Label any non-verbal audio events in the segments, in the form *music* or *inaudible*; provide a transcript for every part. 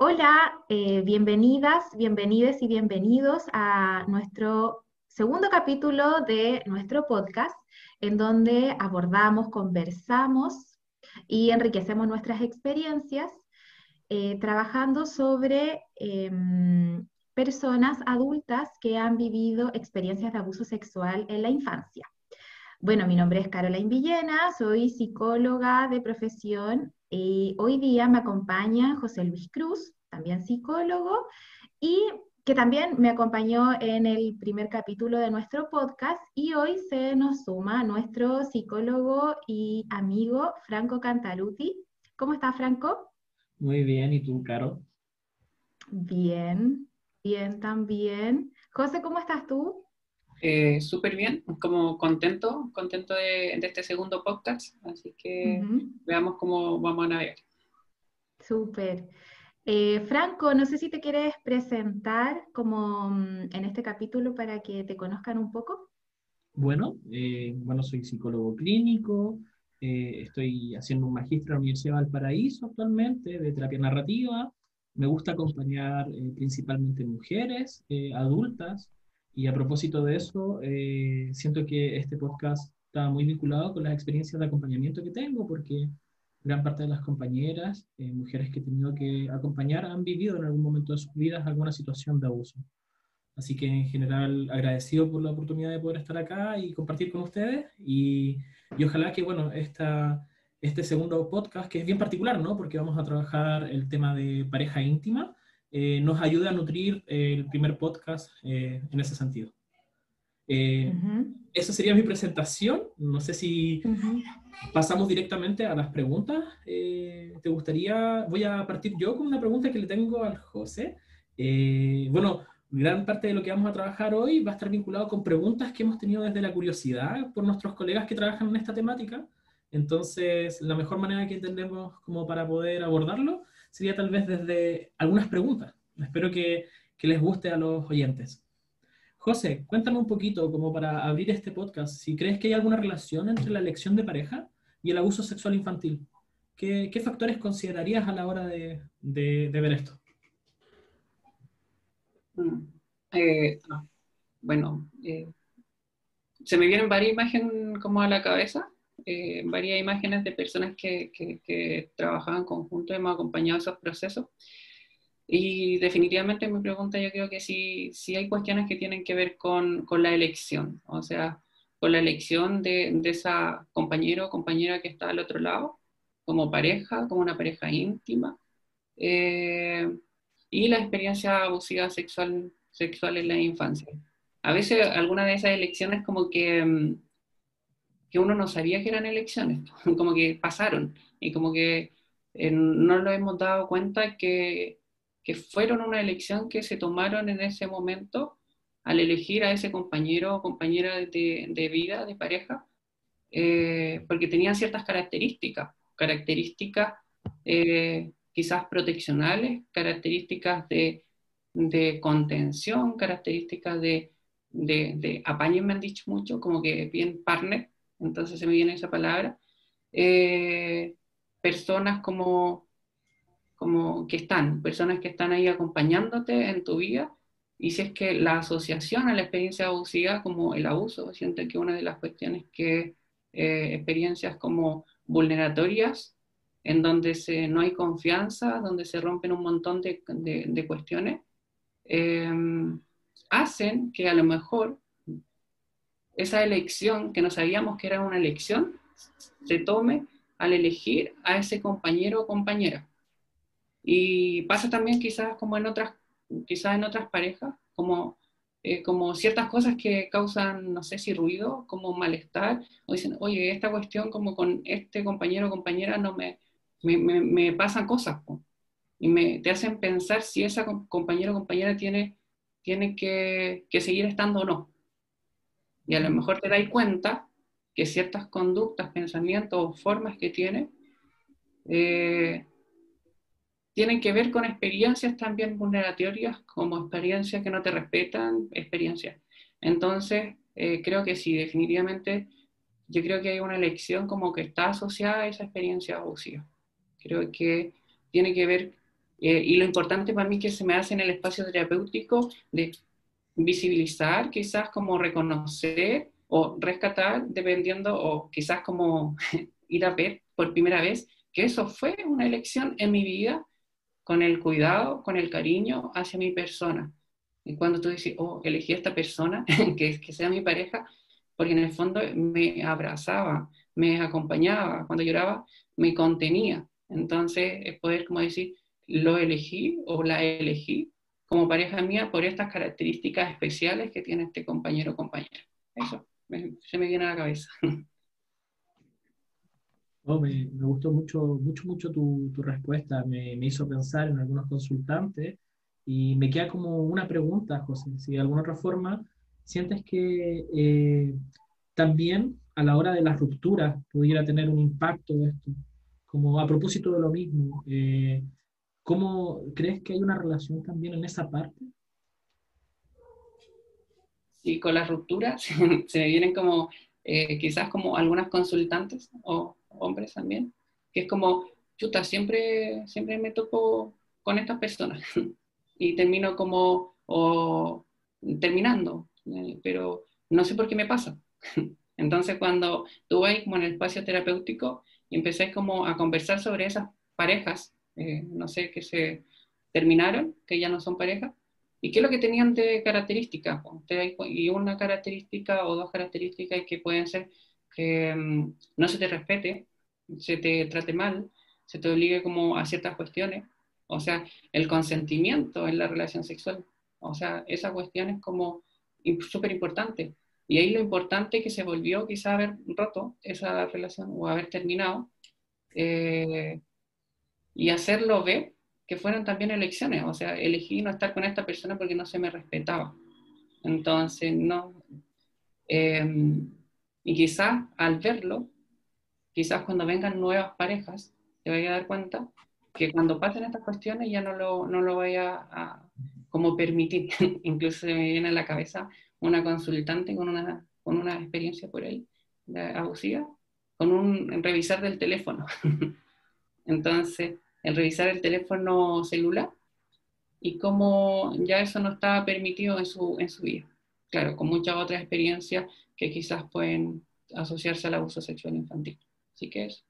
Hola, eh, bienvenidas, bienvenides y bienvenidos a nuestro segundo capítulo de nuestro podcast, en donde abordamos, conversamos y enriquecemos nuestras experiencias eh, trabajando sobre em, personas adultas que han vivido experiencias de abuso sexual en la infancia. Bueno, mi nombre es Caroline Villena, soy psicóloga de profesión y hoy día me acompaña José Luis Cruz, también psicólogo, y que también me acompañó en el primer capítulo de nuestro podcast y hoy se nos suma nuestro psicólogo y amigo Franco Cantaluti. ¿Cómo estás, Franco? Muy bien, ¿y tú, Caro? Bien, bien también. José, ¿cómo estás tú? Eh, súper bien, como contento, contento de, este segundo podcast, así que veamos cómo vamos a navegar. Súper. Eh, Franco, no sé si te quieres presentar como mm, en este capítulo para que te conozcan un poco. Bueno, eh, bueno, soy psicólogo clínico, estoy haciendo un magíster en la Universidad de Valparaíso actualmente de terapia narrativa. Me gusta acompañar principalmente mujeres adultas y a propósito de eso, eh, siento que este podcast está muy vinculado con las experiencias de acompañamiento que tengo, porque gran parte de las compañeras, eh, mujeres que he tenido que acompañar, han vivido en algún momento de sus vidas alguna situación de abuso. Así que en general agradecido por la oportunidad de poder estar acá y compartir con ustedes y, y ojalá que, bueno, esta, este segundo podcast, que es bien particular, ¿no? Porque vamos a trabajar el tema de pareja íntima, eh, nos ayuda a nutrir eh, el primer podcast eh, en ese sentido. Esa sería mi presentación. No sé si pasamos directamente a las preguntas. ¿Te gustaría? Voy a partir yo con una pregunta que le tengo al José. bueno, gran parte de lo que vamos a trabajar hoy va a estar vinculado con preguntas que hemos tenido desde la curiosidad por nuestros colegas que trabajan en esta temática. Entonces, la mejor manera que entendemos como para poder abordarlo sería tal vez desde algunas preguntas. Espero que, que les guste a los oyentes. José, cuéntame un poquito, como para abrir este podcast, si crees que hay alguna relación entre la elección de pareja y el abuso sexual infantil. ¿Qué, factores considerarías a la hora de, de, ver esto? Mm, eh, bueno, eh, se me vienen varias imágenes como a la cabeza. Eh, varias imágenes de personas que, que, trabajaban conjunto hemos acompañado esos procesos. Y definitivamente mi pregunta yo creo que sí, sí hay cuestiones que tienen que ver con, con la elección, o sea, con la elección de, de, esa compañero o compañera que está al otro lado, como pareja, como una pareja íntima, eh, y la experiencia abusiva sexual, sexual en la infancia. A veces algunas de esas elecciones como que mm, que uno no sabía que eran elecciones, *laughs* como que pasaron. Y como que eh, no nos hemos dado cuenta que, que, fueron una elección que se tomaron en ese momento al elegir a ese compañero o compañera de, de vida, de pareja, eh, porque tenían ciertas características, características eh, quizás proteccionales, características de, de contención, características de, de, de me han dicho mucho, como que bien partner, entonces se me viene esa palabra, eh, personas como, como que están, personas que están ahí acompañándote en tu vida, y si es que la asociación a la experiencia abusiva como el abuso, siento que una de las cuestiones que eh, experiencias como vulneratorias, en donde se, no hay confianza, donde se rompen un montón de, de, cuestiones, eh, hacen que a lo mejor esa elección que no sabíamos que era una elección se tome al elegir a ese compañero o compañera. Y pasa también quizás como en otras, quizás en otras parejas, como, eh, como ciertas cosas que causan, no sé si ruido, como malestar, o dicen, oye, esta cuestión como con este compañero o compañera no me, me, me, pasan cosas, y me, te hacen pensar si esa compañero o compañera tiene, tiene que, que seguir estando o no. Y a lo mejor te das cuenta que ciertas conductas, pensamientos o formas que tiene eh, tienen que ver con experiencias también vulneratorias, como experiencias que no te respetan, experiencias. Entonces, eh, creo que sí, definitivamente, yo creo que hay una elección como que está asociada a esa experiencia abusiva. Creo que tiene que ver Eh, y lo importante para mí que se me hace en el espacio terapéutico de visibilizar, quizás como reconocer o rescatar, dependiendo, o quizás como *laughs* ir a ver por primera vez, que eso fue una elección en mi vida con el cuidado, con el cariño hacia mi persona. Y cuando tú dices, oh, elegí esta persona, *laughs* que, que sea mi pareja, porque en el fondo me abrazaba, me acompañaba, cuando lloraba, me contenía. Entonces, es poder como decir, lo elegí o la elegí como pareja mía por estas características especiales que tiene este compañero o compañera. Eso se me viene a la cabeza. *laughs* Oh, me, gustó mucho, mucho, mucho tu, tu respuesta. Me, me, hizo pensar en algunos consultantes y me queda como una pregunta, José. Si de alguna otra forma sientes que eh, también a la hora de las rupturas pudiera tener un impacto esto, como a propósito de lo mismo. Eh, ¿Cómo crees que hay una relación también en esa parte? Sí, con las rupturas *laughs* se me vienen como eh, quizás como algunas consultantes o hombres también, que es como, chuta, siempre, siempre me topo con estas personas *laughs* y termino como, o terminando, eh, pero no sé por qué me pasa. *laughs* Entonces cuando tú vas como en el espacio terapéutico y empecé como a conversar sobre esas parejas eh, no sé, que se terminaron, que ya no son pareja, y qué es lo que tenían de características. Y una característica o dos características que pueden ser que mm, no se te respete, se te trate mal, se te obligue como a ciertas cuestiones, o sea, el consentimiento en la relación sexual, o sea, esa cuestión es como súper importante. Y ahí lo importante que se volvió quizá haber roto esa relación o haber terminado, eh, y hacerlo ver que fueron también elecciones, o sea, elegí no estar con esta persona porque no se me respetaba. Entonces, no. Em, y quizás al verlo, quizás cuando vengan nuevas parejas, te vaya a dar cuenta que cuando pasen estas cuestiones ya no lo, no lo vaya a como permitir. *laughs* Incluso se me viene a la cabeza una consultante con una, con una experiencia por ahí, abusiva, con un revisar del teléfono. *laughs* Entonces, revisar el teléfono celular y cómo ya eso no estaba permitido en su, en su vida. Claro, con muchas otras experiencias que quizás pueden asociarse al abuso sexual infantil. Así que eso.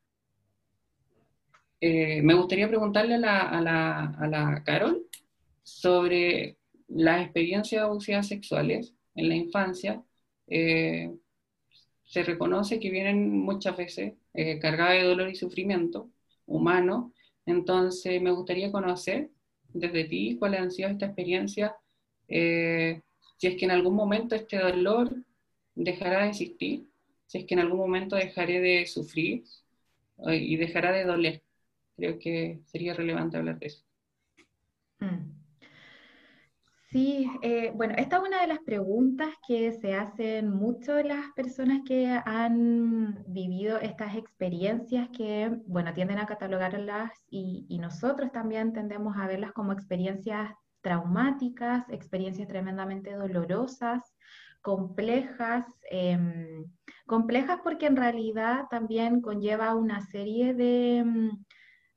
Eh, me gustaría preguntarle a la, a, la, la, Carol sobre las experiencias abusivas sexuales en la infancia. Eh, se reconoce que vienen muchas veces eh, cargadas de dolor y sufrimiento humano entonces, me gustaría conocer desde ti cuáles han sido estas experiencias, eh, si es que en algún momento este dolor dejará de existir, si es que en algún momento dejaré de sufrir eh, y dejará de doler. Creo que sería relevante hablar de eso. Mm. Sí, eh, bueno, esta es una de las preguntas que se hacen mucho las personas que han vivido estas experiencias que, bueno, tienden a catalogarlas y, nosotros también tendemos a verlas como experiencias traumáticas, experiencias tremendamente dolorosas, complejas, em, complejas porque en realidad también conlleva una serie de em,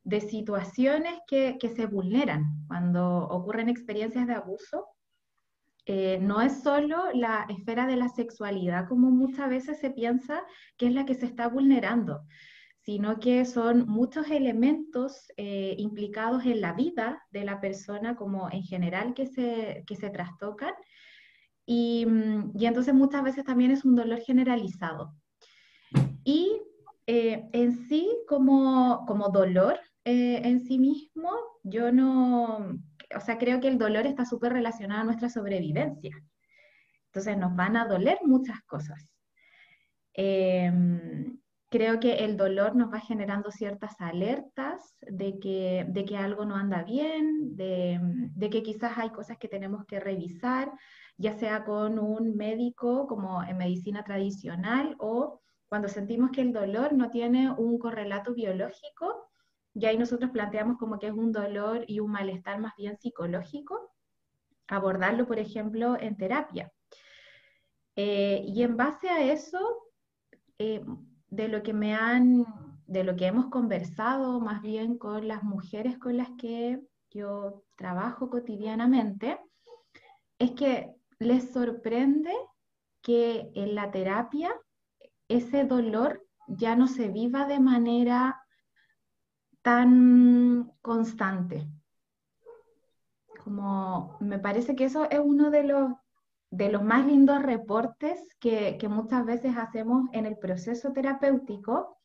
de situaciones que, se vulneran cuando ocurren experiencias de abuso. Eh, no es solo la esfera de la sexualidad, como muchas veces se piensa que es la que se está vulnerando, sino que son muchos elementos eh, implicados en la vida de la persona como en general que se, que se trastocan. Y, mm, y entonces muchas veces también es un dolor generalizado. Y eh, en sí, como, como dolor, eh, en sí mismo, yo no, o sea, creo que el dolor está súper relacionado a nuestra sobrevivencia. Entonces nos van a doler muchas cosas. Em, creo que el dolor nos va generando ciertas alertas de que, de que algo no anda bien, de, de, que quizás hay cosas que tenemos que revisar, ya sea con un médico como en medicina tradicional o cuando sentimos que el dolor no tiene un correlato biológico, y ahí nosotros planteamos como que es un dolor y un malestar más bien psicológico, abordarlo, por ejemplo, en terapia. Eh, y en base a eso, eh, de lo que me han, de lo que hemos conversado más bien con las mujeres con las que yo trabajo cotidianamente, es que les sorprende que en la terapia ese dolor ya no se viva de manera tan constante. Como me parece que eso es uno de los, de los más lindos reportes que, que muchas veces hacemos en el proceso terapéutico,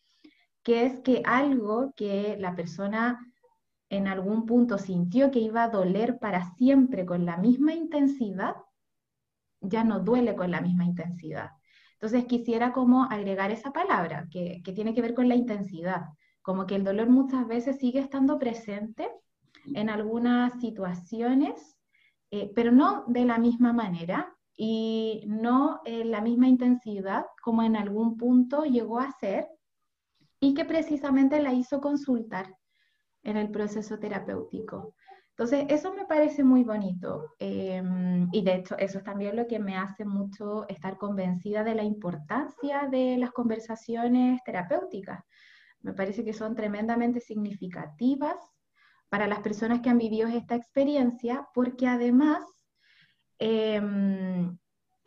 que es que algo que la persona en algún punto sintió que iba a doler para siempre con la misma intensidad, ya no duele con la misma intensidad. Entonces quisiera como agregar esa palabra que, tiene que ver con la intensidad, como que el dolor muchas veces sigue estando presente en algunas situaciones, eh, pero no de la misma manera y no en la misma intensidad como en algún punto llegó a ser y que precisamente la hizo consultar en el proceso terapéutico. Entonces, eso me parece muy bonito em, y de hecho eso es también lo que me hace mucho estar convencida de la importancia de las conversaciones terapéuticas. Me parece que son tremendamente significativas para las personas que han vivido esta experiencia porque además em,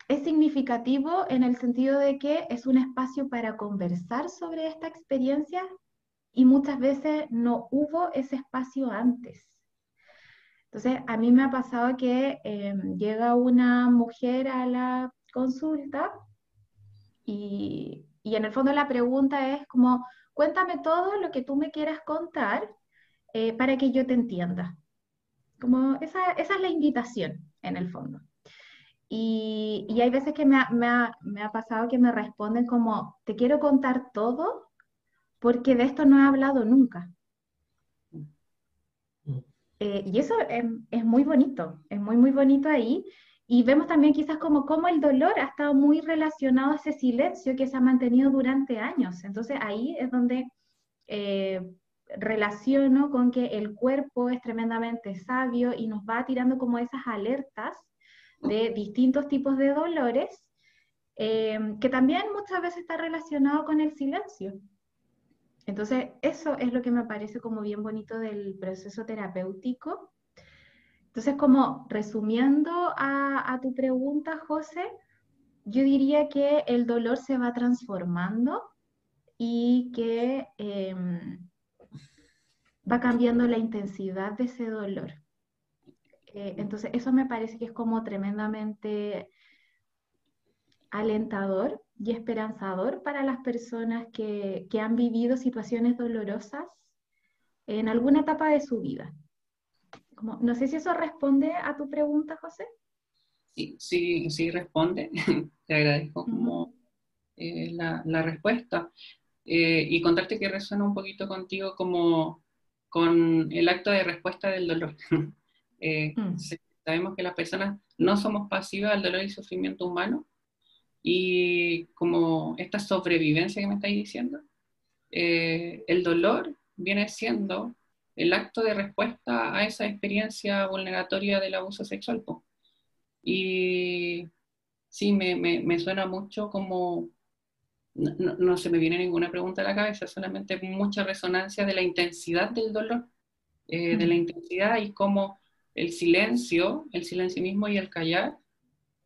es significativo en el sentido de que es un espacio para conversar sobre esta experiencia y muchas veces no hubo ese espacio antes. Entonces, a mí me ha pasado que em, llega una mujer a la consulta y, en el fondo la pregunta es como, cuéntame todo lo que tú me quieras contar eh, para que yo te entienda. Como esa, esa, es la invitación, en el fondo. Y, y hay veces que me ha, me, ha, me ha pasado que me responden como, te quiero contar todo porque de esto no he hablado nunca. Eh, y eso es, muy bonito, es muy, muy bonito ahí. Y vemos también quizás como cómo el dolor ha estado muy relacionado a ese silencio que se ha mantenido durante años. Entonces ahí es donde eh, relaciono con que el cuerpo es tremendamente sabio y nos va tirando como esas alertas de distintos tipos de dolores, eh, que también muchas veces está relacionado con el silencio. Entonces, eso es lo que me parece como bien bonito del proceso terapéutico. Entonces, como resumiendo a, tu pregunta, José, yo diría que el dolor se va transformando y que em, va cambiando la intensidad de ese dolor. Eh, entonces, eso me parece que es como tremendamente alentador y esperanzador para las personas que, han vivido situaciones dolorosas en alguna etapa de su vida. No sé si eso responde a tu pregunta, José. Sí, sí, sí responde. *laughs* Te agradezco como eh, la, respuesta. Eh, y contarte que resuena un poquito contigo como con el acto de respuesta del dolor. *laughs* Eh, mm. Sabemos que las personas no somos pasivas al dolor y sufrimiento humano, y como esta sobrevivencia que me estáis diciendo, eh, el dolor viene siendo el acto de respuesta a esa experiencia vulneratoria del abuso sexual. Y sí, me, me, suena mucho como, no, no, se me viene ninguna pregunta a la cabeza, solamente mucha resonancia de la intensidad del dolor, eh, de la intensidad y cómo el silencio, el silencio mismo y el callar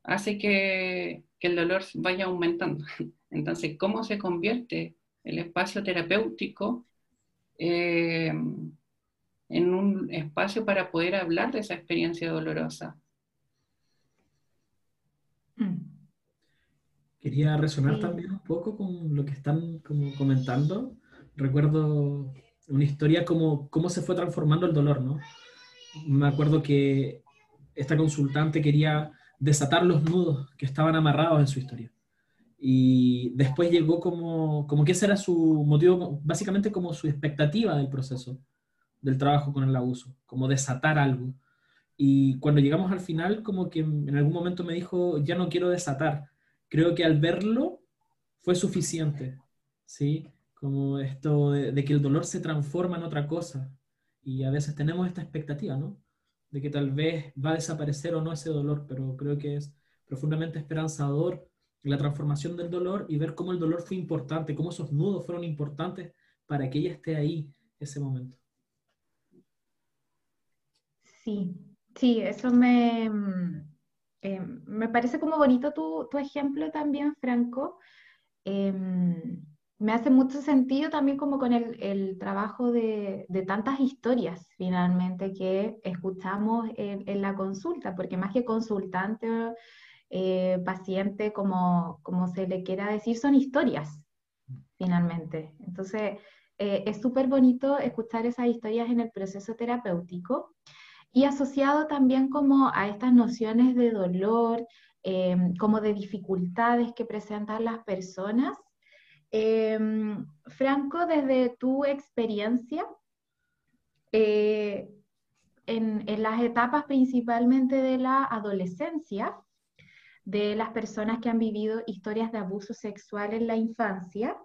hace que, el dolor vaya aumentando. *laughs* Entonces, ¿cómo se convierte el espacio terapéutico eh, en un espacio para poder hablar de esa experiencia dolorosa? Mm. Quería resonar también un poco con lo que están como comentando. Recuerdo una historia como cómo se fue transformando el dolor, ¿no? Me acuerdo que esta consultante quería desatar los nudos que estaban amarrados en su historia. Y después llegó como, como que ese era su motivo, básicamente como su expectativa del proceso, del trabajo con el abuso, como desatar algo. Y cuando llegamos al final, como que en algún momento me dijo, ya no quiero desatar. Creo que al verlo fue suficiente, ¿sí? Como esto de, que el dolor se transforma en otra cosa. Y a veces tenemos esta expectativa, ¿no? de que tal vez va a desaparecer o no ese dolor, pero creo que es profundamente esperanzador la transformación del dolor y ver cómo el dolor fue importante, cómo esos nudos fueron importantes para que ella esté ahí ese momento. Sí, sí, eso me, mm, eh, me parece como bonito tu, tu ejemplo también, Franco. Em, me hace mucho sentido también como con el, el trabajo de, de, tantas historias finalmente que escuchamos en, en, la consulta, porque más que consultante, eh, paciente, como, como se le quiera decir, son historias finalmente. Entonces, eh, es súper bonito escuchar esas historias en el proceso terapéutico y asociado también como a estas nociones de dolor, eh, como de dificultades que presentan las personas. Eh, Franco, desde tu experiencia, en, en las etapas principalmente de la adolescencia, de las personas que han vivido historias de abuso sexual en la infancia,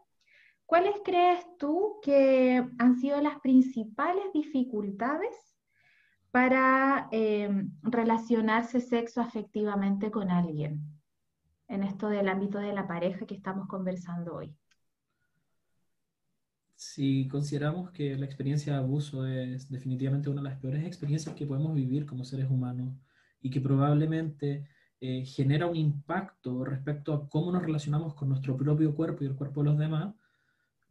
¿Cuáles crees tú que han sido las principales dificultades para em, relacionarse sexo afectivamente con alguien en esto del ámbito de la pareja que estamos conversando hoy? Si consideramos que la experiencia de abuso es definitivamente una de las peores experiencias que podemos vivir como seres humanos y que probablemente eh, genera un impacto respecto a cómo nos relacionamos con nuestro propio cuerpo y el cuerpo de los demás,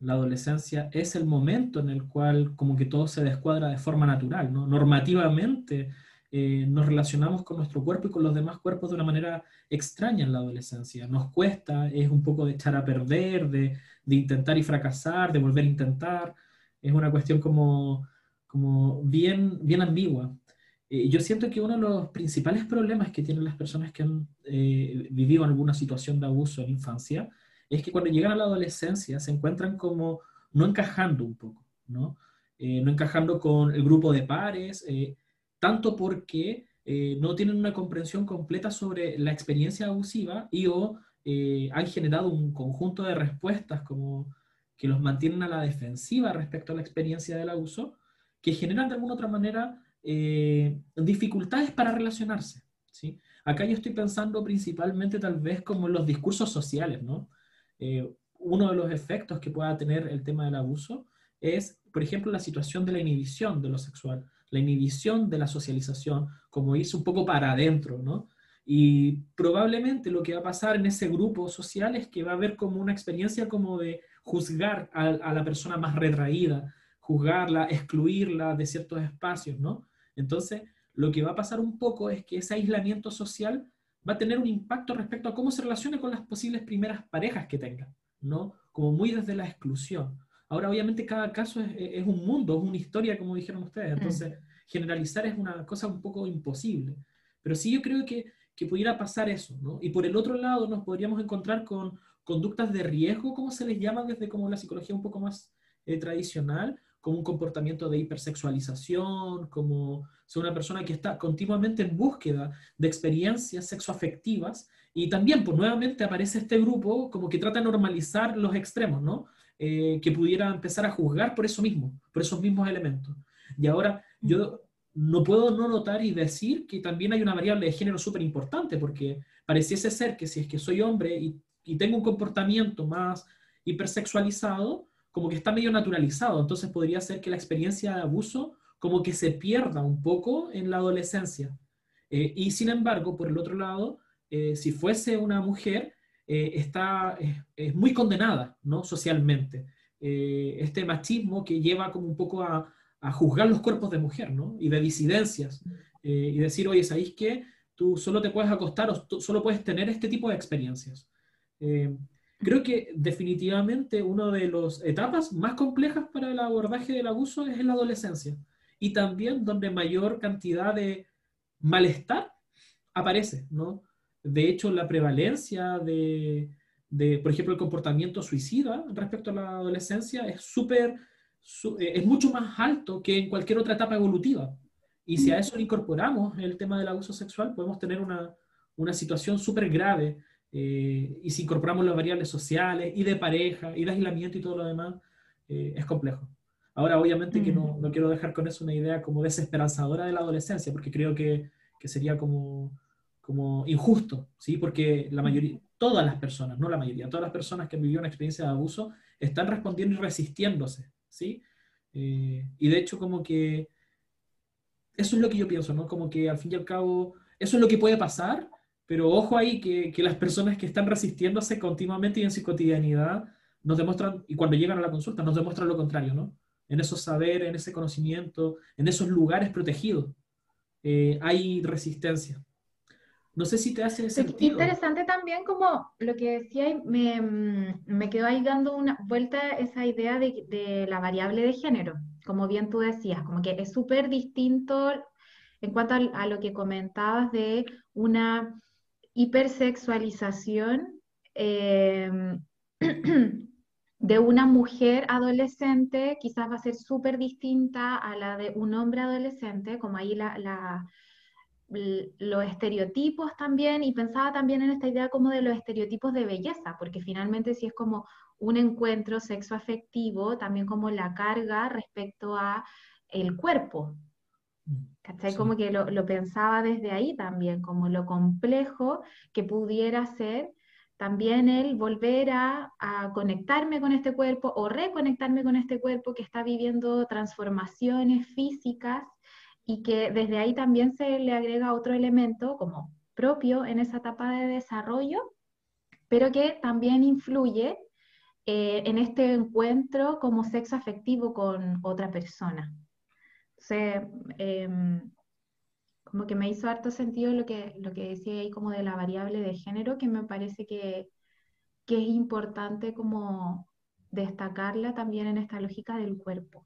la adolescencia es el momento en el cual como que todo se descuadra de forma natural, ¿no? Normativamente eh, nos relacionamos con nuestro cuerpo y con los demás cuerpos de una manera extraña en la adolescencia. Nos cuesta, es un poco de echar a perder, de, intentar y fracasar, de volver a intentar. Es una cuestión como, bien ambigua. Eh, yo siento que uno de los principales problemas que tienen las personas que han eh, vivido alguna situación de abuso en infancia es que cuando llegan a la adolescencia se encuentran como no encajando un poco, ¿no? Eh, no encajando con el grupo de pares, eh, tanto porque eh, no tienen una comprensión completa sobre la experiencia abusiva y o han generado un conjunto de respuestas como que los mantienen a la defensiva respecto a la experiencia del abuso, que generan de alguna otra manera dificultades para relacionarse. ¿sí? Acá yo estoy pensando principalmente tal vez como en los discursos sociales, ¿no? Eh, uno de los efectos que pueda tener el tema del abuso es, por ejemplo, la situación de la inhibición de lo sexual, la inhibición de la socialización, como irse un poco para adentro, ¿no? Y probablemente lo que va a pasar en ese grupo social es que va a haber como una experiencia como de juzgar a, a la persona más retraída, juzgarla, excluirla de ciertos espacios, ¿no? Entonces, lo que va a pasar un poco es que ese aislamiento social va a tener un impacto respecto a cómo se relaciona con las posibles primeras parejas que tenga, ¿no? Como muy desde la exclusión. Ahora, obviamente, cada caso es, un mundo, es una historia, como dijeron ustedes, entonces generalizar es una cosa un poco imposible. Pero sí yo creo que, que pudiera pasar eso, ¿no? Y por el otro lado nos podríamos encontrar con conductas de riesgo, como se les llama desde como la psicología un poco más eh, tradicional, como un comportamiento de hipersexualización, como ser una persona que está continuamente en búsqueda de experiencias sexoafectivas. Y también, pues nuevamente aparece este grupo como que trata de normalizar los extremos, ¿no? Eh, que pudiera empezar a juzgar por eso mismo, por esos mismos elementos. Y ahora yo no puedo no notar y decir que también hay una variable de género súper importante, porque pareciese ser que si es que soy hombre y, y tengo un comportamiento más hipersexualizado, como que está medio naturalizado, entonces podría ser que la experiencia de abuso como que se pierda un poco en la adolescencia. Eh, y sin embargo, por el otro lado, eh, si fuese una mujer, eh, está, es muy condenada ¿no? socialmente. este machismo que lleva como un poco a, a, juzgar los cuerpos de mujer ¿no? y de disidencias y decir, oye, ¿sabéis qué? Tú solo te puedes acostar o solo puedes tener este tipo de experiencias. Creo que definitivamente una de las etapas más complejas para el abordaje del abuso es en la adolescencia y también donde mayor cantidad de malestar aparece, ¿no? De hecho, la prevalencia de, de por ejemplo, el comportamiento suicida respecto a la adolescencia es súper, eh, es mucho más alto que en cualquier otra etapa evolutiva. Y si a eso le incorporamos el tema del abuso sexual, podemos tener una, una situación súper grave eh, y si incorporamos las variables sociales y de pareja y de aislamiento y todo lo demás, eh, es complejo. Ahora, obviamente que no, mm. no, quiero dejar con eso una idea como desesperanzadora de la adolescencia, porque creo que, que sería como, como injusto, ¿sí? Porque la mayoría, todas las personas, no la mayoría, todas las personas que han vivido una experiencia de abuso están respondiendo y resistiéndose, ¿sí? Eh, y de hecho como que eso es lo que yo pienso, ¿no? Como que al fin y al cabo, eso es lo que puede pasar, pero ojo ahí que, que las personas que están resistiéndose continuamente y en su cotidianidad nos demuestran, y cuando llegan a la consulta, nos demuestran lo contrario, ¿no? En esos saberes, en ese conocimiento, en esos lugares protegidos, eh, hay resistencia. No sé si te hace sentido. Interesante también como lo que decía, me, me quedó ahí dando una vuelta esa idea de, de la variable de género, como bien tú decías, como que es súper distinto en cuanto a, lo que comentabas de una hipersexualización eh, *clears throat* de una mujer adolescente quizás va a ser súper distinta a la de un hombre adolescente, como ahí los estereotipos también, y pensaba también en esta idea como de los estereotipos de belleza, porque finalmente si es como un encuentro sexoafectivo, también como la carga respecto a el cuerpo. ¿Cachai? Como que lo, lo pensaba desde ahí también, como lo complejo que pudiera ser también el volver a, conectarme con este cuerpo o reconectarme con este cuerpo que está viviendo transformaciones físicas y que desde ahí también se le agrega otro elemento como propio en esa etapa de desarrollo, pero que también influye eh, en este encuentro como sexo afectivo con otra persona. Entonces, em, como que me hizo harto sentido lo que, lo que decía ahí como de la variable de género, que me parece que, que es importante como destacarla también en esta lógica del cuerpo,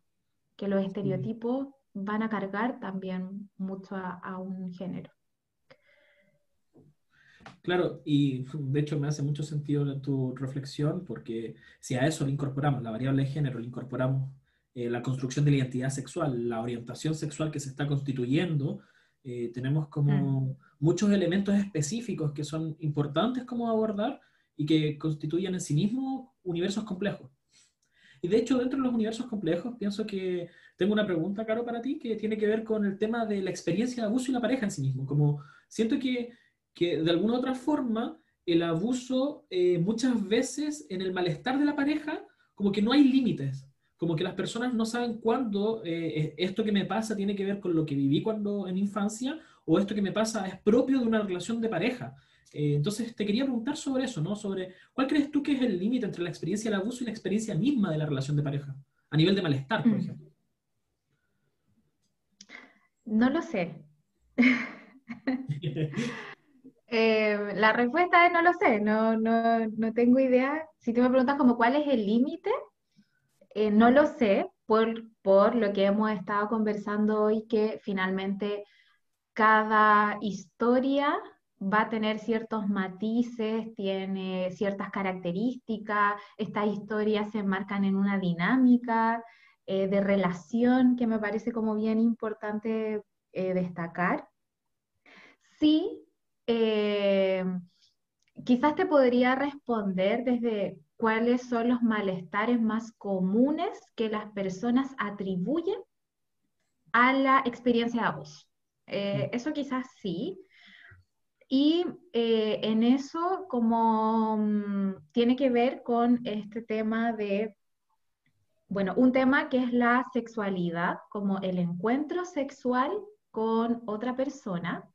que los estereotipos van a cargar también mucho a, un género. Claro, y de hecho me hace mucho sentido tu reflexión, porque si a eso le incorporamos la variable de género, le incorporamos eh, la construcción de la identidad sexual, la orientación sexual que se está constituyendo, eh, tenemos como mm. muchos elementos específicos que son importantes como abordar y que constituyen en sí mismos universos complejos. Y de hecho, dentro de los universos complejos, pienso que tengo una pregunta, Caro, para ti, que tiene que ver con el tema de la experiencia de abuso y la pareja en sí mismo. Como siento que, que de alguna u otra forma, el abuso eh, muchas veces en el malestar de la pareja, como que no hay límites como que las personas no saben cuándo eh, esto que me pasa tiene que ver con lo que viví cuando en infancia o esto que me pasa es propio de una relación de pareja. Eh, entonces te quería preguntar sobre eso, ¿no? Sobre cuál crees tú que es el límite entre la experiencia del abuso y la experiencia misma de la relación de pareja, a nivel de malestar, por mm. ejemplo. No lo sé. *laughs* Eh, la respuesta es no lo sé, no, no, no tengo idea. Si tú me preguntas como cuál es el límite, eh, no lo sé por, lo que hemos estado conversando hoy, que finalmente cada historia va a tener ciertos matices, tiene ciertas características, estas historias se enmarcan en una dinámica eh, de relación que me parece como bien importante eh, destacar. Sí, quizás te podría responder desde cuáles son los malestares más comunes que las personas atribuyen a la experiencia de abuso. Eh, eso quizás sí. Y eh, en eso, como mm, tiene que ver con este tema de, bueno, un tema que es la sexualidad, como el encuentro sexual con otra persona,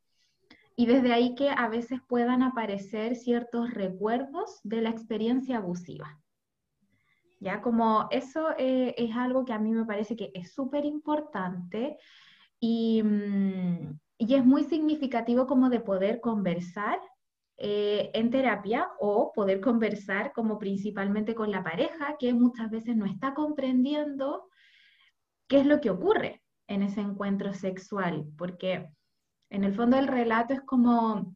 y desde ahí que a veces puedan aparecer ciertos recuerdos de la experiencia abusiva. Ya como eso eh, es algo que a mí me parece que es súper importante y, mm, y, es muy significativo como de poder conversar eh, en terapia o poder conversar como principalmente con la pareja que muchas veces no está comprendiendo qué es lo que ocurre en ese encuentro sexual, porque en el fondo el relato es como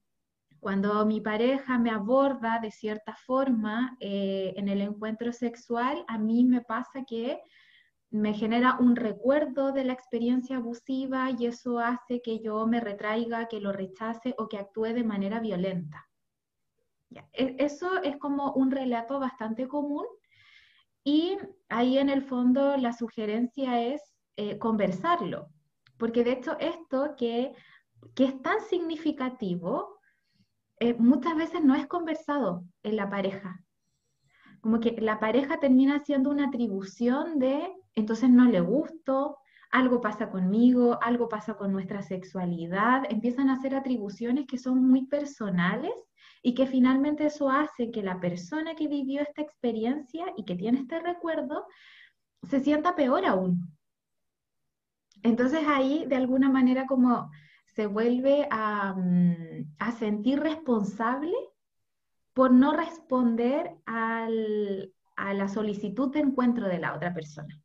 cuando mi pareja me aborda de cierta forma eh, en el encuentro sexual, a mí me pasa que me genera un recuerdo de la experiencia abusiva y eso hace que yo me retraiga, que lo rechace o que actúe de manera violenta. E, eso es como un relato bastante común y ahí en el fondo la sugerencia es eh, conversarlo, porque de hecho esto que que es tan significativo, eh, muchas veces no es conversado en la pareja. Como que la pareja termina siendo una atribución de, entonces no le gusto, algo pasa conmigo, algo pasa con nuestra sexualidad, empiezan a hacer atribuciones que son muy personales y que finalmente eso hace que la persona que vivió esta experiencia y que tiene este recuerdo se sienta peor aún. Entonces ahí de alguna manera como se vuelve a, mm, a sentir responsable por no responder al, a la solicitud de encuentro de la otra persona.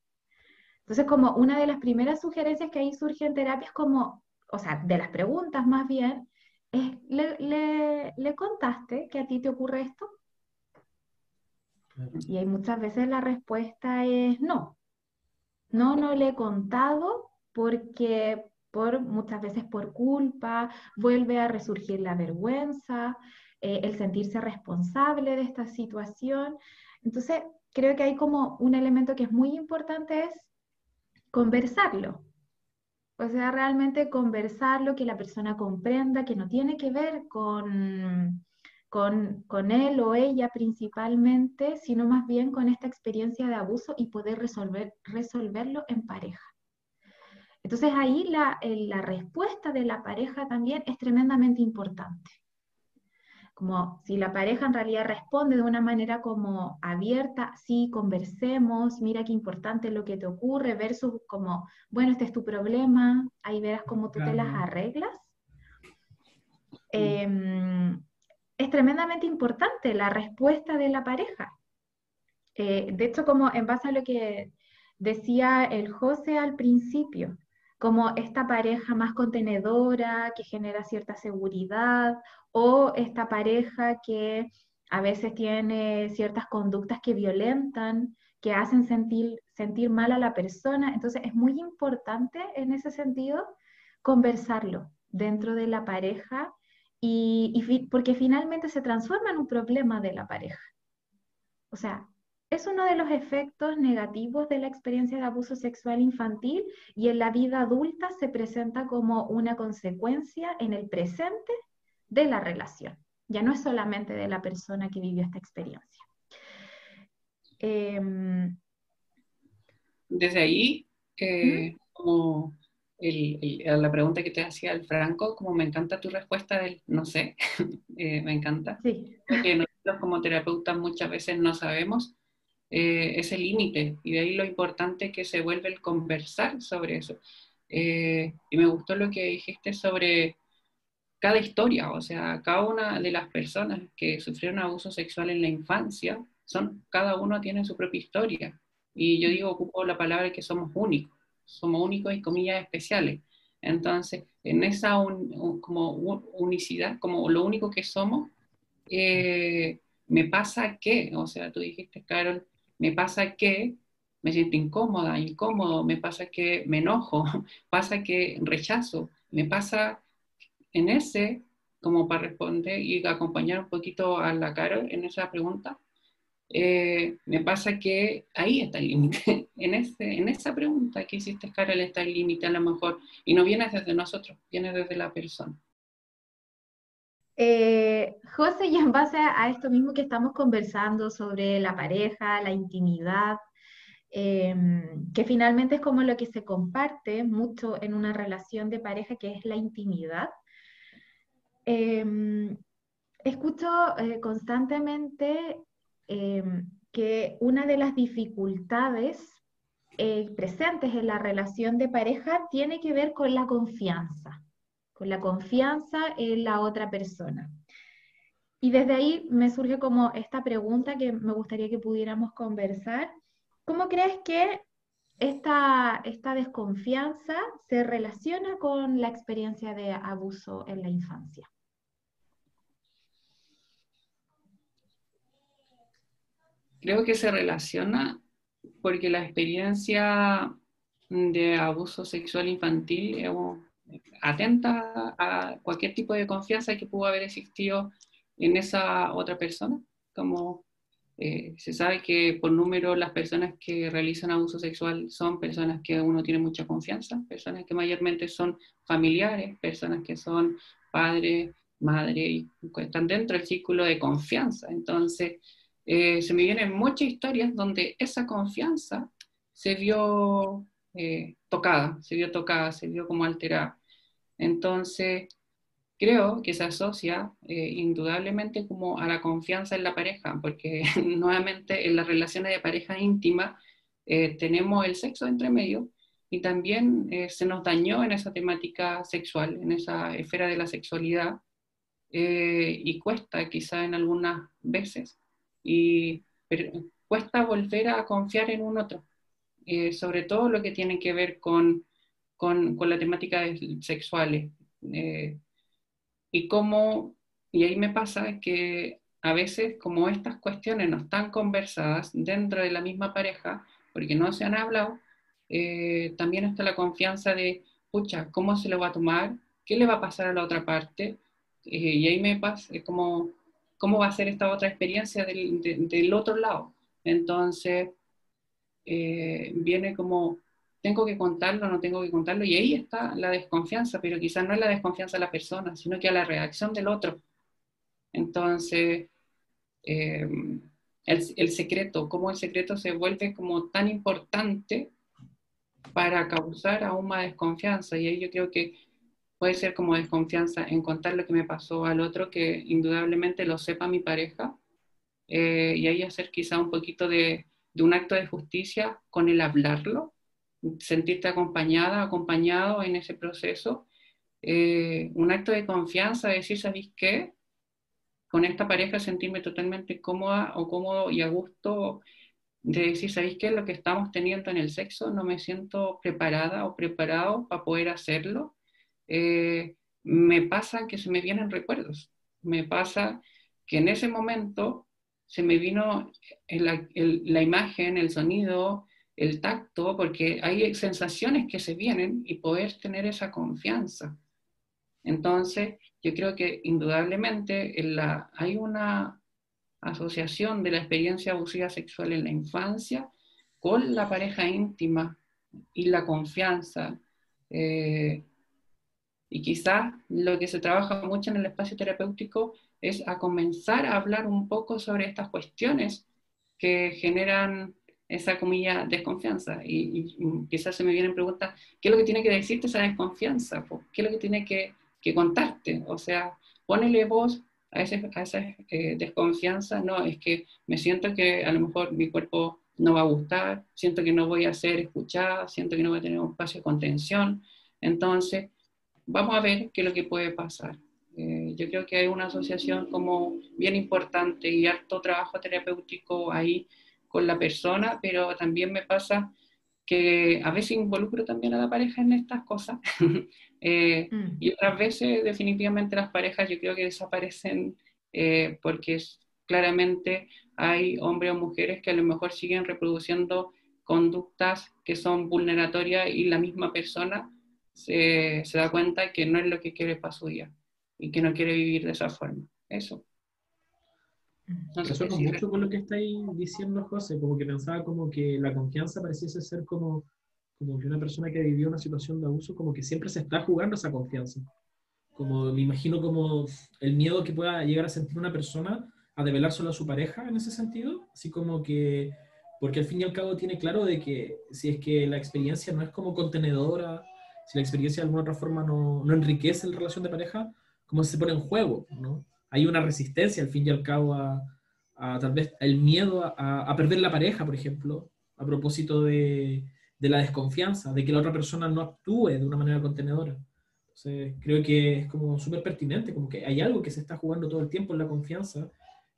Entonces, como una de las primeras sugerencias que ahí surge en terapia es como, o sea, de las preguntas más bien, es, ¿le, le, contaste que a ti te ocurre esto? Y hay muchas veces la respuesta es no. No, no le he contado porque muchas veces por culpa, vuelve a resurgir la vergüenza, eh, el sentirse responsable de esta situación. Entonces, creo que hay como un elemento que es muy importante es conversarlo. O sea, realmente conversarlo, que la persona comprenda que no tiene que ver con, con, con, él o ella principalmente, sino más bien con esta experiencia de abuso y poder resolver, resolverlo en pareja. Entonces ahí la, la respuesta de la pareja también es tremendamente importante como si la pareja en realidad responde de una manera como abierta, sí, conversemos, mira qué importante lo que te ocurre, versus como, bueno, este es tu problema, ahí verás cómo tú te las arreglas. Em, es tremendamente importante la respuesta de la pareja. Eh, de hecho, como en base a lo que decía el José al principio, como esta pareja más contenedora que genera cierta seguridad o esta pareja que a veces tiene ciertas conductas que violentan, que hacen sentir, sentir mal a la persona. Entonces es muy importante en ese sentido conversarlo dentro de la pareja y, porque finalmente se transforma en un problema de la pareja. O sea, es uno de los efectos negativos de la experiencia de abuso sexual infantil y en la vida adulta se presenta como una consecuencia en el presente de la relación. Ya no es solamente de la persona que vivió esta experiencia. Em, Desde ahí, eh, como la pregunta que te hacía el Franco, como me encanta tu respuesta del no sé, *laughs* eh, me encanta. Sí. Porque nosotros como terapeutas muchas veces no sabemos eh, ese límite y de ahí lo importante que se vuelve el conversar sobre eso. y me gustó lo que dijiste sobre cada historia, o sea, cada una de las personas que sufrieron abuso sexual en la infancia, son, cada uno tiene su propia historia. Y yo digo, ocupo la palabra que somos únicos, somos únicos y comillas especiales. Entonces, en esa como unicidad, como lo único que somos, eh, me pasa que, o sea, tú dijiste, Carol, me pasa que me siento incómoda, incómodo, me pasa que me enojo, *laughs* pasa que rechazo, me pasa en ese, como para responder y acompañar un poquito a la Carol en esa pregunta, eh, me pasa que ahí está el límite. *laughs* En, en esa pregunta que hiciste, Carol, está el límite a lo mejor. Y no viene desde nosotros, viene desde la persona. Eh, José, y en base a esto mismo que estamos conversando sobre la pareja, la intimidad, em, que finalmente es como lo que se comparte mucho en una relación de pareja, que es la intimidad. Em, escucho eh, constantemente em, que una de las dificultades eh, presentes en la relación de pareja tiene que ver con la confianza, con la confianza en la otra persona. Y desde ahí me surge como esta pregunta que me gustaría que pudiéramos conversar. ¿Cómo crees que esta, esta desconfianza se relaciona con la experiencia de abuso en la infancia? Creo que se relaciona porque la experiencia de abuso sexual infantil atenta a cualquier tipo de confianza que pudo haber existido en esa otra persona. Como eh, se sabe que por número las personas que realizan abuso sexual son personas que uno tiene mucha confianza, personas que mayormente son familiares, personas que son padres, madre, y están dentro del círculo de confianza. Entonces, eh, se me vienen muchas historias donde esa confianza se vio eh, tocada, se vio tocada, se vio como alterada. Entonces, creo que se asocia eh, indudablemente como a la confianza en la pareja, porque *laughs* nuevamente en las relaciones de pareja íntima eh, tenemos el sexo entre medio y también se nos dañó en esa temática sexual, en esa esfera de la sexualidad, y cuesta quizá en algunas veces, y cuesta volver a confiar en un otro. Eh, sobre todo lo que tiene que ver con, con, con la temática sexuales. Eh, y cómo, y ahí me pasa que a veces como estas cuestiones no están conversadas dentro de la misma pareja, porque no se han hablado, eh, también está la confianza de, pucha, ¿cómo se lo va a tomar? ¿Qué le va a pasar a la otra parte? y ahí me pasa, es como, ¿cómo va a ser esta otra experiencia del, del otro lado? Entonces, eh, viene como, tengo que contarlo, no tengo que contarlo, y ahí está la desconfianza, pero quizás no es la desconfianza de la persona, sino que a la reacción del otro. Entonces, eh, el, el, secreto, cómo el secreto se vuelve como tan importante para causar aún más desconfianza, y ahí yo creo que puede ser como desconfianza en contar lo que me pasó al otro, que indudablemente lo sepa mi pareja, eh, y ahí hacer quizá un poquito de de un acto de justicia con el hablarlo, sentirte acompañada, acompañado en ese proceso, eh, un acto de confianza, decir, ¿sabéis qué? Con esta pareja sentirme totalmente cómoda o cómodo y a gusto de decir, ¿sabéis qué? Lo que estamos teniendo en el sexo, no me siento preparada o preparado para poder hacerlo. Eh, me pasa que se me vienen recuerdos, me pasa que en ese momento se me vino la imagen, el sonido, el tacto, porque hay sensaciones que se vienen y poder tener esa confianza. Entonces, yo creo que indudablemente hay una asociación de la experiencia abusiva sexual en la infancia con la pareja íntima y la confianza. Eh, y quizás lo que se trabaja mucho en el espacio terapéutico es a comenzar a hablar un poco sobre estas cuestiones que generan esa comilla desconfianza. Y, quizás se me vienen preguntas, ¿qué es lo que tiene que decirte esa desconfianza? ¿Qué es lo que tiene que, contarte? O sea, ponele voz a, ese, a esa eh, desconfianza. No, es que me siento que a lo mejor mi cuerpo no va a gustar, siento que no voy a ser escuchada, siento que no voy a tener un espacio de contención. Entonces, vamos a ver qué es lo que puede pasar. Eh, yo creo que hay una asociación como bien importante y harto trabajo terapéutico ahí con la persona, pero también me pasa que a veces involucro también a la pareja en estas cosas *laughs* eh, mm. y otras veces definitivamente las parejas yo creo que desaparecen eh, porque claramente hay hombres o mujeres que a lo mejor siguen reproduciendo conductas que son vulneratorias y la misma persona se, se da cuenta que no es lo que quiere para su día y que no quiere vivir de esa forma. Eso. No mucho con lo que estáis diciendo, José, como que pensaba como que la confianza pareciese ser como, como que una persona que vivió una situación de abuso, como que siempre se está jugando esa confianza. Como me imagino como el miedo que pueda llegar a sentir una persona a develar solo a su pareja en ese sentido, así como que, porque al fin y al cabo tiene claro de que si es que la experiencia no es como contenedora, si la experiencia de alguna otra forma no, no enriquece la relación de pareja, cómo se pone en juego, ¿no? Hay una resistencia al fin y al cabo a, tal vez el miedo a, perder la pareja, por ejemplo, a propósito de, de, la desconfianza, de que la otra persona no actúe de una manera contenedora. Entonces, creo que es como súper pertinente, como que hay algo que se está jugando todo el tiempo en la confianza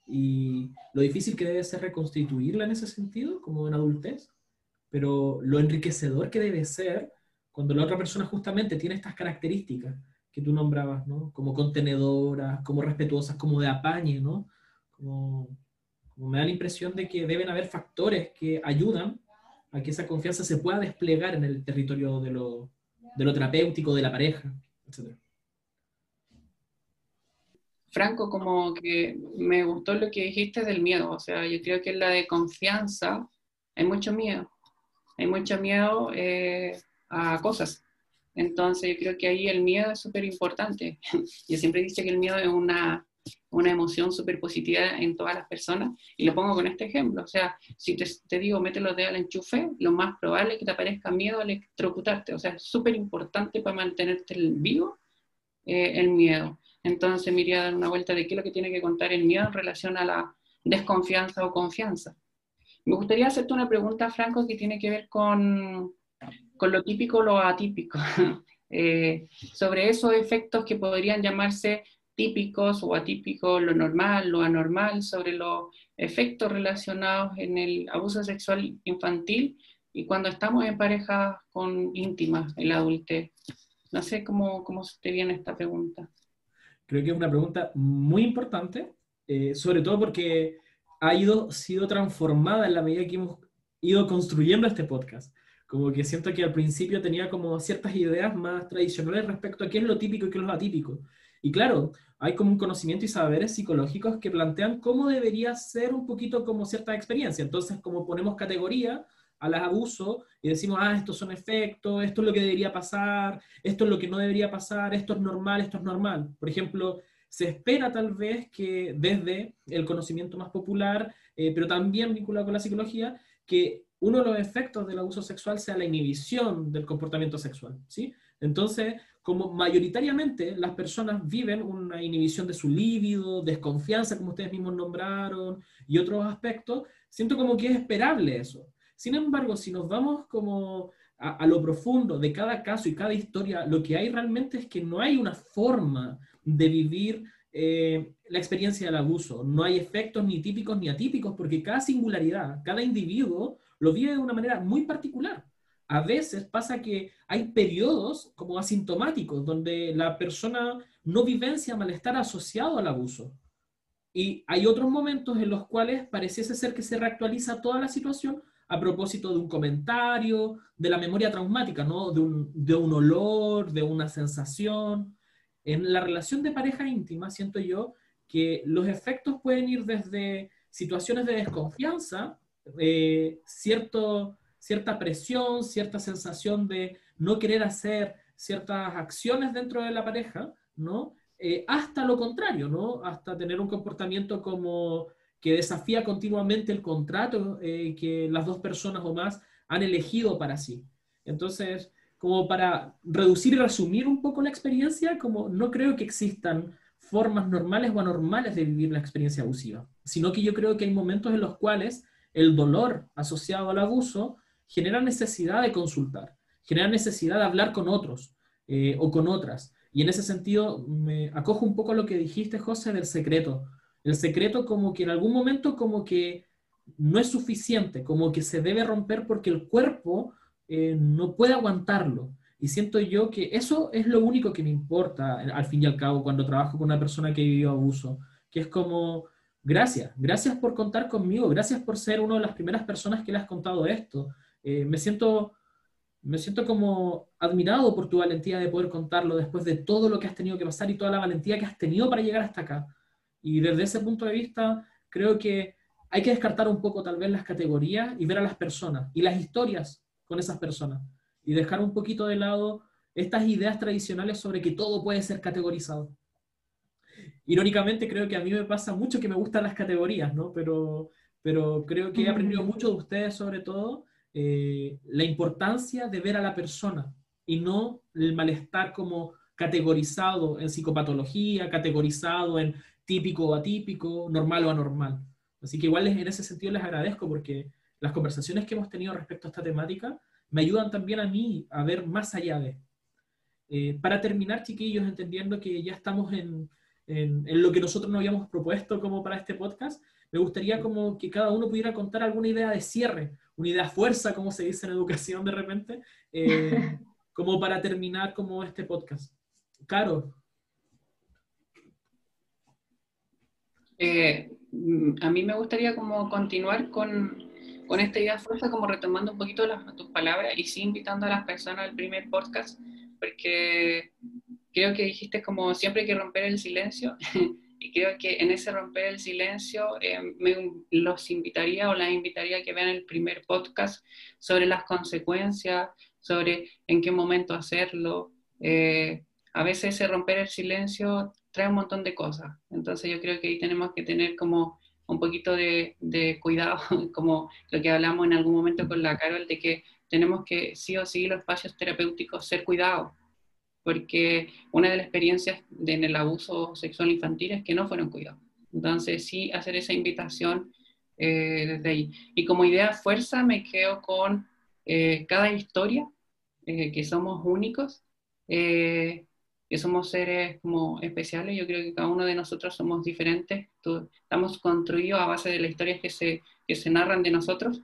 y lo difícil que debe ser reconstituirla en ese sentido, como en adultez, pero lo enriquecedor que debe ser cuando la otra persona justamente tiene estas características que tú nombrabas, ¿no? Como contenedoras, como respetuosas, como de apañe, ¿no? Como, me da la impresión de que deben haber factores que ayudan a que esa confianza se pueda desplegar en el territorio de lo, de lo terapéutico, de la pareja, etc. Franco, como que me gustó lo que dijiste del miedo, o sea, yo creo que en la de confianza hay mucho miedo, hay mucho miedo eh, a cosas, entonces yo creo que ahí el miedo es súper importante. *laughs* Yo siempre he dicho que el miedo es una, una emoción súper positiva en todas las personas. Y lo pongo con este ejemplo. O sea, si te, te digo, mete los dedos al enchufe, lo más probable es que te aparezca miedo al electrocutarte. O sea, es súper importante para mantenerte vivo eh, el miedo. Entonces me iría a dar una vuelta de qué es lo que tiene que contar el miedo en relación a la desconfianza o confianza. Me gustaría hacerte una pregunta, Franco, que tiene que ver con, con lo típico lo atípico. *laughs* Eh, sobre esos efectos que podrían llamarse típicos o atípicos, lo normal, lo anormal, sobre los efectos relacionados en el abuso sexual infantil y cuando estamos en parejas con íntimas, el adultez. No sé cómo, cómo te viene esta pregunta. Creo que es una pregunta muy importante, eh, sobre todo porque ha ido, sido transformada en la medida que hemos ido construyendo este podcast. Como que siento que al principio tenía como ciertas ideas más tradicionales respecto a qué es lo típico y qué es lo atípico. Y claro, hay como un conocimiento y saberes psicológicos que plantean cómo debería ser un poquito como cierta experiencia. Entonces, como ponemos categoría al abuso y decimos, ah, estos son efectos, esto es lo que debería pasar, esto es lo que no debería pasar, esto es normal, esto es normal. Por ejemplo, se espera tal vez que desde el conocimiento más popular, eh, pero también vinculado con la psicología, que uno de los efectos del abuso sexual sea la inhibición del comportamiento sexual, ¿sí? Entonces, como mayoritariamente las personas viven una inhibición de su líbido, desconfianza, como ustedes mismos nombraron, y otros aspectos, siento como que es esperable eso. Sin embargo, si nos vamos como a, lo profundo de cada caso y cada historia, lo que hay realmente es que no hay una forma de vivir eh, la experiencia del abuso. No hay efectos ni típicos ni atípicos porque cada singularidad, cada individuo lo vive de una manera muy particular. A veces pasa que hay periodos como asintomáticos donde la persona no vivencia malestar asociado al abuso. Y hay otros momentos en los cuales pareciese ser que se reactualiza toda la situación a propósito de un comentario, de la memoria traumática, ¿no? de, un, de un olor, de una sensación. En la relación de pareja íntima, siento yo que los efectos pueden ir desde situaciones de desconfianza, eh, cierto, cierta presión, cierta sensación de no querer hacer ciertas acciones dentro de la pareja, ¿no? Eh, hasta lo contrario, ¿no? Hasta tener un comportamiento como que desafía continuamente el contrato eh, que las dos personas o más han elegido para sí. Entonces, como para reducir y resumir un poco la experiencia, como no creo que existan formas normales o anormales de vivir la experiencia abusiva, sino que yo creo que hay momentos en los cuales el dolor asociado al abuso genera necesidad de consultar, genera necesidad de hablar con otros eh, o con otras. Y en ese sentido me acojo un poco a lo que dijiste, José, del secreto. El secreto como que en algún momento como que no es suficiente, como que se debe romper porque el cuerpo eh, no puede aguantarlo. Y siento yo que eso es lo único que me importa, al fin y al cabo, cuando trabajo con una persona que vivió abuso, que es como, gracias, gracias por contar conmigo, gracias por ser una de las primeras personas que le has contado esto. Eh, me, siento, me siento como admirado por tu valentía de poder contarlo después de todo lo que has tenido que pasar y toda la valentía que has tenido para llegar hasta acá. Y desde ese punto de vista, creo que hay que descartar un poco tal vez las categorías y ver a las personas y las historias con esas personas y dejar un poquito de lado estas ideas tradicionales sobre que todo puede ser categorizado. Irónicamente creo que a mí me pasa mucho que me gustan las categorías, ¿no? Pero, pero creo que he aprendido mucho de ustedes sobre todo eh, la importancia de ver a la persona y no el malestar como categorizado en psicopatología, categorizado en típico o atípico, normal o anormal. Así que igual en ese sentido les agradezco porque las conversaciones que hemos tenido respecto a esta temática me ayudan también a mí a ver más allá de. Eh, para terminar, chiquillos, entendiendo que ya estamos en, en, lo que nosotros nos habíamos propuesto como para este podcast, me gustaría como que cada uno pudiera contar alguna idea de cierre, una idea fuerza, como se dice en educación de repente, eh, *laughs* como para terminar como este podcast. Caro. Eh, a mí me gustaría como continuar con, con esta idea fuerza, como retomando un poquito las, tus palabras y sí invitando a las personas al primer podcast, porque creo que dijiste como siempre hay que romper el silencio *laughs* y creo que en ese romper el silencio eh, me los invitaría o las invitaría a que vean el primer podcast sobre las consecuencias, sobre en qué momento hacerlo. Eh, a veces ese romper el silencio trae un montón de cosas. Entonces yo creo que ahí tenemos que tener como un poquito de, de cuidado, *laughs* como lo que hablamos en algún momento con la Carol, de que tenemos que sí o sí los espacios terapéuticos ser cuidados, porque una de las experiencias en el abuso sexual infantil es que no fueron cuidados. Entonces sí hacer esa invitación eh, desde ahí. Y como idea fuerza me quedo con eh, cada historia, eh, que somos únicos, que somos seres como especiales, yo creo que cada uno de nosotros somos diferentes, estamos construidos a base de las historias que se, que se narran de nosotros,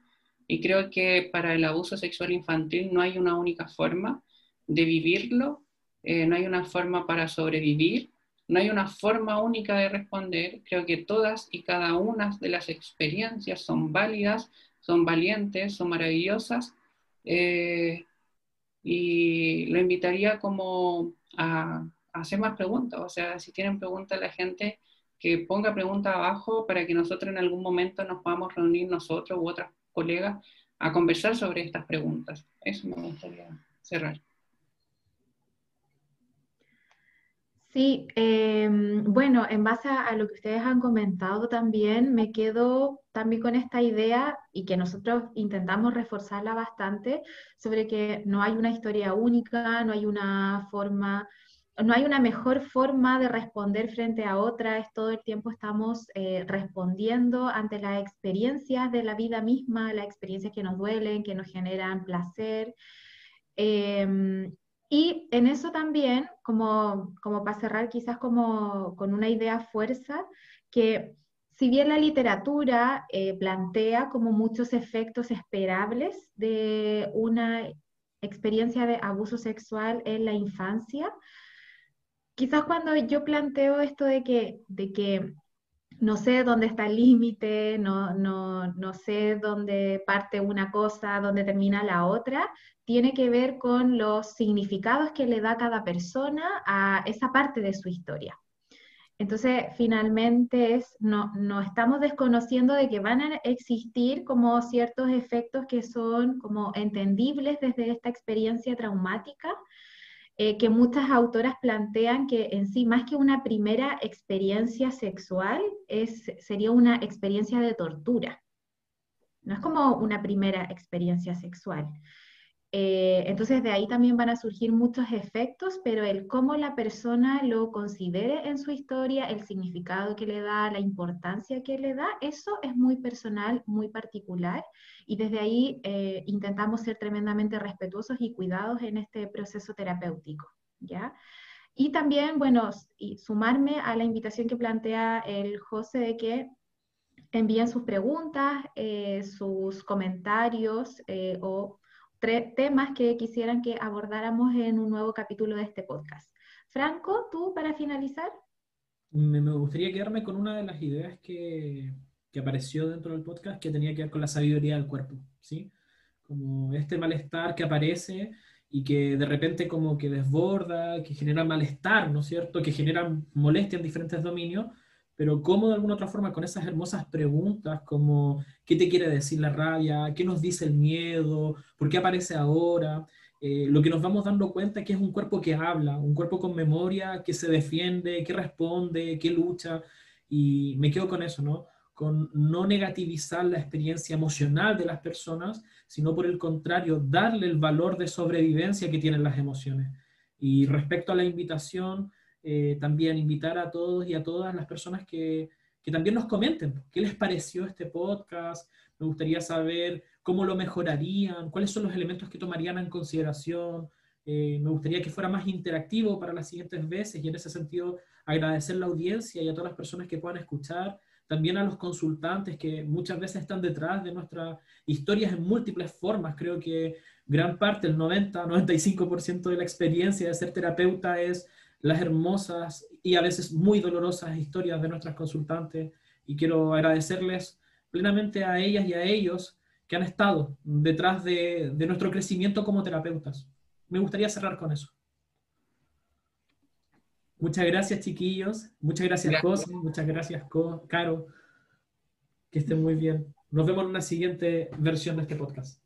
y creo que para el abuso sexual infantil no hay una única forma de vivirlo, no hay una forma para sobrevivir, no hay una forma única de responder. Creo que todas y cada una de las experiencias son válidas, son valientes, son maravillosas. Eh, y lo invitaría como a, hacer más preguntas. O sea, si tienen preguntas la gente, que ponga preguntas abajo para que nosotros en algún momento nos podamos reunir nosotros u otras colegas a conversar sobre estas preguntas. Eso me gustaría cerrar. Sí, em, bueno, en base a, lo que ustedes han comentado también, me quedo también con esta idea y que nosotros intentamos reforzarla bastante sobre que no hay una historia única, no hay una forma, no hay una mejor forma de responder frente a otra, es todo el tiempo estamos eh, respondiendo ante las experiencias de la vida misma, las experiencias que nos duelen, que nos generan placer. Em, y en eso también, como, como para cerrar quizás como con una idea fuerza, que si bien la literatura eh, plantea como muchos efectos esperables de una experiencia de abuso sexual en la infancia, quizás cuando yo planteo esto de que, de que no sé dónde está el límite, no, no, no, sé dónde parte una cosa, dónde termina la otra, tiene que ver con los significados que le da cada persona a esa parte de su historia. Entonces, finalmente es, no, no estamos desconociendo de que van a existir como ciertos efectos que son como entendibles desde esta experiencia traumática, eh, que muchas autoras plantean que en sí, más que una primera experiencia sexual, es, sería una experiencia de tortura. No es como una primera experiencia sexual. Eh, entonces de ahí también van a surgir muchos efectos, pero el cómo la persona lo considere en su historia, el significado que le da, la importancia que le da, eso es muy personal, muy particular, y desde ahí eh, intentamos ser tremendamente respetuosos y cuidados en este proceso terapéutico, ¿ya? Y también, bueno, sumarme a la invitación que plantea el José de que envíen sus preguntas, eh, sus comentarios o temas que quisieran que abordáramos en un nuevo capítulo de este podcast. Franco, tú para finalizar. Me, gustaría quedarme con una de las ideas que, que, apareció dentro del podcast que tenía que ver con la sabiduría del cuerpo, ¿sí? Como este malestar que aparece y que de repente como que desborda, que genera malestar, ¿no es cierto? Que genera molestia en diferentes dominios, pero cómo de alguna otra forma con esas hermosas preguntas como qué te quiere decir la rabia, qué nos dice el miedo, por qué aparece ahora, eh, lo que nos vamos dando cuenta es que es un cuerpo que habla, un cuerpo con memoria, que se defiende, que responde, que lucha, y me quedo con eso, ¿no? Con no negativizar la experiencia emocional de las personas, sino por el contrario, darle el valor de sobrevivencia que tienen las emociones. Y respecto a la invitación, eh, también invitar a todos y a todas las personas que, que también nos comenten qué les pareció este podcast. Me gustaría saber cómo lo mejorarían, cuáles son los elementos que tomarían en consideración. Eh, me gustaría que fuera más interactivo para las siguientes veces y en ese sentido agradecer la audiencia y a todas las personas que puedan escuchar, también a los consultantes que muchas veces están detrás de nuestras historias en múltiples formas. Creo que gran parte, el 90-95% de la experiencia de ser terapeuta es las hermosas y a veces muy dolorosas historias de nuestras consultantes y quiero agradecerles plenamente a ellas y a ellos que han estado detrás de, nuestro crecimiento como terapeutas. Me gustaría cerrar con eso. Muchas gracias, chiquillos. Muchas gracias, José. Muchas gracias, Caro. Que estén muy bien. Nos vemos en una siguiente versión de este podcast.